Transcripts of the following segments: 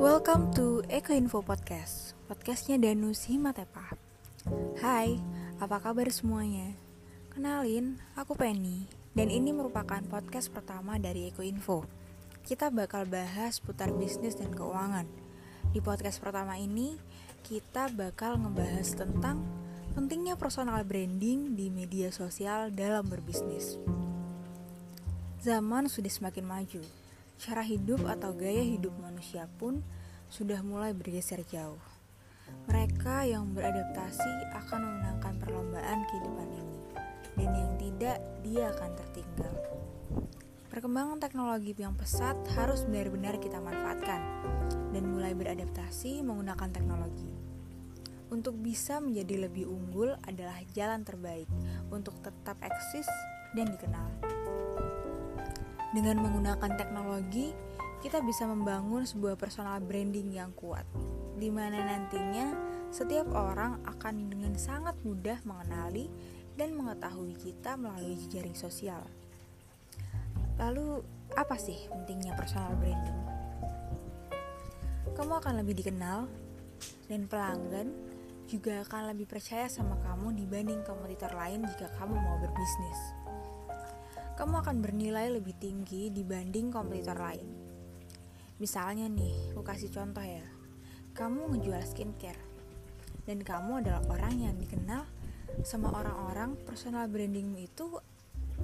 Welcome to Eko Info Podcast. Podcastnya Danus Himatepa Hai, apa kabar semuanya? Kenalin, aku Penny Dan ini merupakan podcast pertama dari Eko Info. Kita bakal bahas putar bisnis dan keuangan. Di podcast pertama ini, kita bakal ngebahas tentang pentingnya personal branding di media sosial dalam berbisnis. Zaman sudah semakin maju cara hidup atau gaya hidup manusia pun sudah mulai bergeser jauh. Mereka yang beradaptasi akan memenangkan perlombaan kehidupan ini, dan yang tidak, dia akan tertinggal. Perkembangan teknologi yang pesat harus benar-benar kita manfaatkan dan mulai beradaptasi menggunakan teknologi. Untuk bisa menjadi lebih unggul adalah jalan terbaik untuk tetap eksis dan dikenal. Dengan menggunakan teknologi, kita bisa membangun sebuah personal branding yang kuat, di mana nantinya setiap orang akan dengan sangat mudah mengenali dan mengetahui kita melalui jejaring sosial. Lalu, apa sih pentingnya personal branding? Kamu akan lebih dikenal, dan pelanggan juga akan lebih percaya sama kamu dibanding kompetitor lain jika kamu mau berbisnis kamu akan bernilai lebih tinggi dibanding kompetitor lain. Misalnya nih, aku kasih contoh ya. Kamu ngejual skincare dan kamu adalah orang yang dikenal sama orang-orang personal brandingmu itu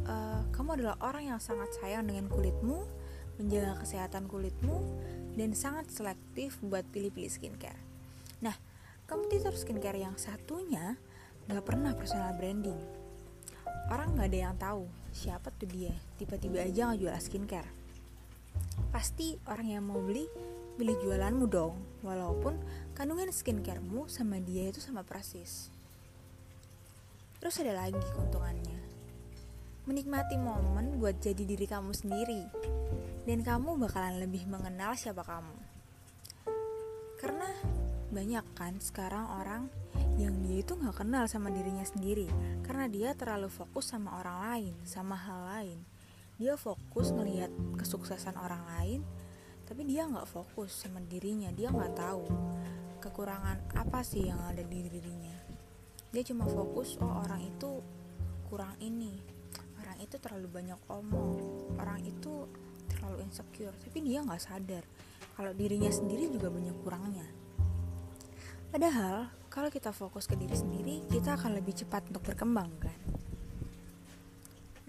uh, kamu adalah orang yang sangat sayang dengan kulitmu, menjaga kesehatan kulitmu, dan sangat selektif buat pilih-pilih skincare. Nah, kompetitor skincare yang satunya gak pernah personal branding. Orang gak ada yang tahu siapa tuh dia. Tiba-tiba aja ngejual skincare. Pasti orang yang mau beli beli jualanmu dong. Walaupun kandungan skincaremu sama dia itu sama persis. Terus ada lagi keuntungannya. Menikmati momen buat jadi diri kamu sendiri. Dan kamu bakalan lebih mengenal siapa kamu. Karena banyak kan sekarang orang yang dia itu nggak kenal sama dirinya sendiri karena dia terlalu fokus sama orang lain sama hal lain. Dia fokus ngelihat kesuksesan orang lain tapi dia nggak fokus sama dirinya dia nggak tahu kekurangan apa sih yang ada di dirinya. Dia cuma fokus oh orang itu kurang ini orang itu terlalu banyak omong orang itu terlalu insecure. Tapi dia nggak sadar kalau dirinya sendiri juga banyak kurangnya. Padahal kalau kita fokus ke diri sendiri, kita akan lebih cepat untuk berkembang kan.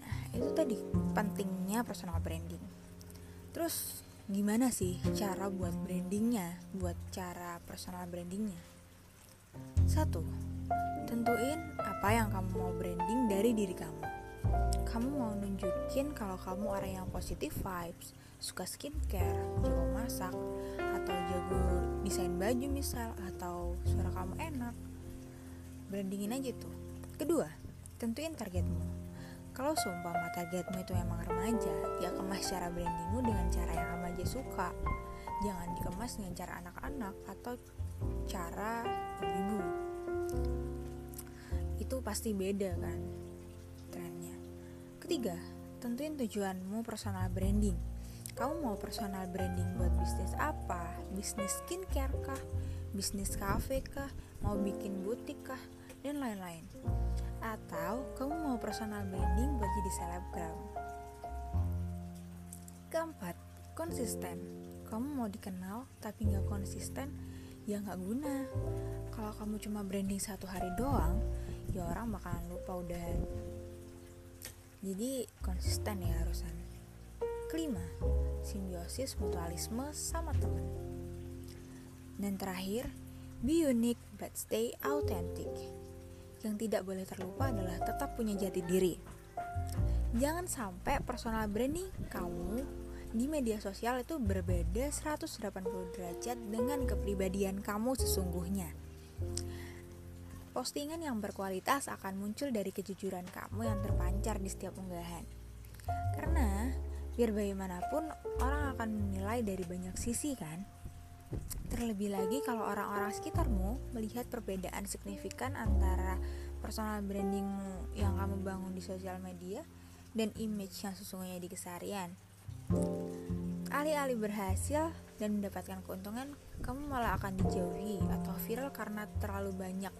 Nah, itu tadi pentingnya personal branding. Terus gimana sih cara buat brandingnya, buat cara personal brandingnya? Satu, tentuin apa yang kamu mau branding dari diri kamu. Kamu mau nunjukin kalau kamu orang yang positif vibes, suka skincare, jago masak, atau jago desain baju misal, atau suara kamu enak. Brandingin aja tuh. Kedua, tentuin targetmu. Kalau seumpama targetmu itu emang remaja, ya kemas cara brandingmu dengan cara yang remaja suka. Jangan dikemas dengan cara anak-anak atau cara ibu. Itu pasti beda kan. Ketiga, tentuin tujuanmu personal branding kamu mau personal branding buat bisnis apa? Bisnis skincare kah? Bisnis cafe kah? Mau bikin butik kah? Dan lain-lain. Atau kamu mau personal branding buat jadi selebgram? Keempat, konsisten. Kamu mau dikenal tapi nggak konsisten, ya nggak guna. Kalau kamu cuma branding satu hari doang, ya orang bakalan lupa udah. Jadi konsisten ya harusan. Kelima, simbiosis mutualisme sama teman. Dan terakhir, be unique but stay authentic. Yang tidak boleh terlupa adalah tetap punya jati diri. Jangan sampai personal branding kamu di media sosial itu berbeda 180 derajat dengan kepribadian kamu sesungguhnya. Postingan yang berkualitas akan muncul dari kejujuran kamu yang terpancar di setiap unggahan. Karena biar bagaimanapun orang akan menilai dari banyak sisi kan terlebih lagi kalau orang-orang sekitarmu melihat perbedaan signifikan antara personal brandingmu yang kamu bangun di sosial media dan image yang sesungguhnya di keseharian Alih-alih berhasil dan mendapatkan keuntungan, kamu malah akan dijauhi atau viral karena terlalu banyak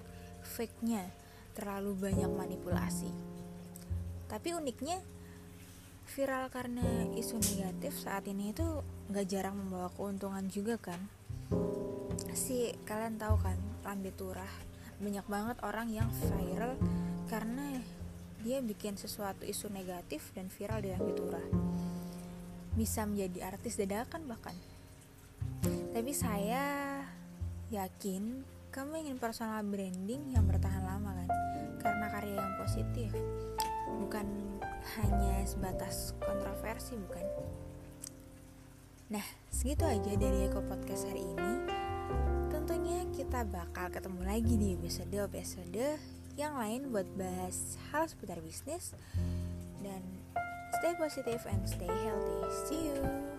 fake-nya, terlalu banyak manipulasi. Tapi uniknya, viral karena isu negatif saat ini itu gak jarang membawa keuntungan juga kan? Si kalian tahu kan, Lambe Turah banyak banget orang yang viral karena dia bikin sesuatu isu negatif dan viral di Lambe Turah bisa menjadi artis dadakan bahkan tapi saya yakin kamu ingin personal branding yang bertahan lama kan karena karya yang positif bukan hanya sebatas kontroversi bukan nah segitu aja dari Eko Podcast hari ini tentunya kita bakal ketemu lagi di episode-episode yang lain buat bahas hal seputar bisnis dan Stay positive and stay healthy. See you.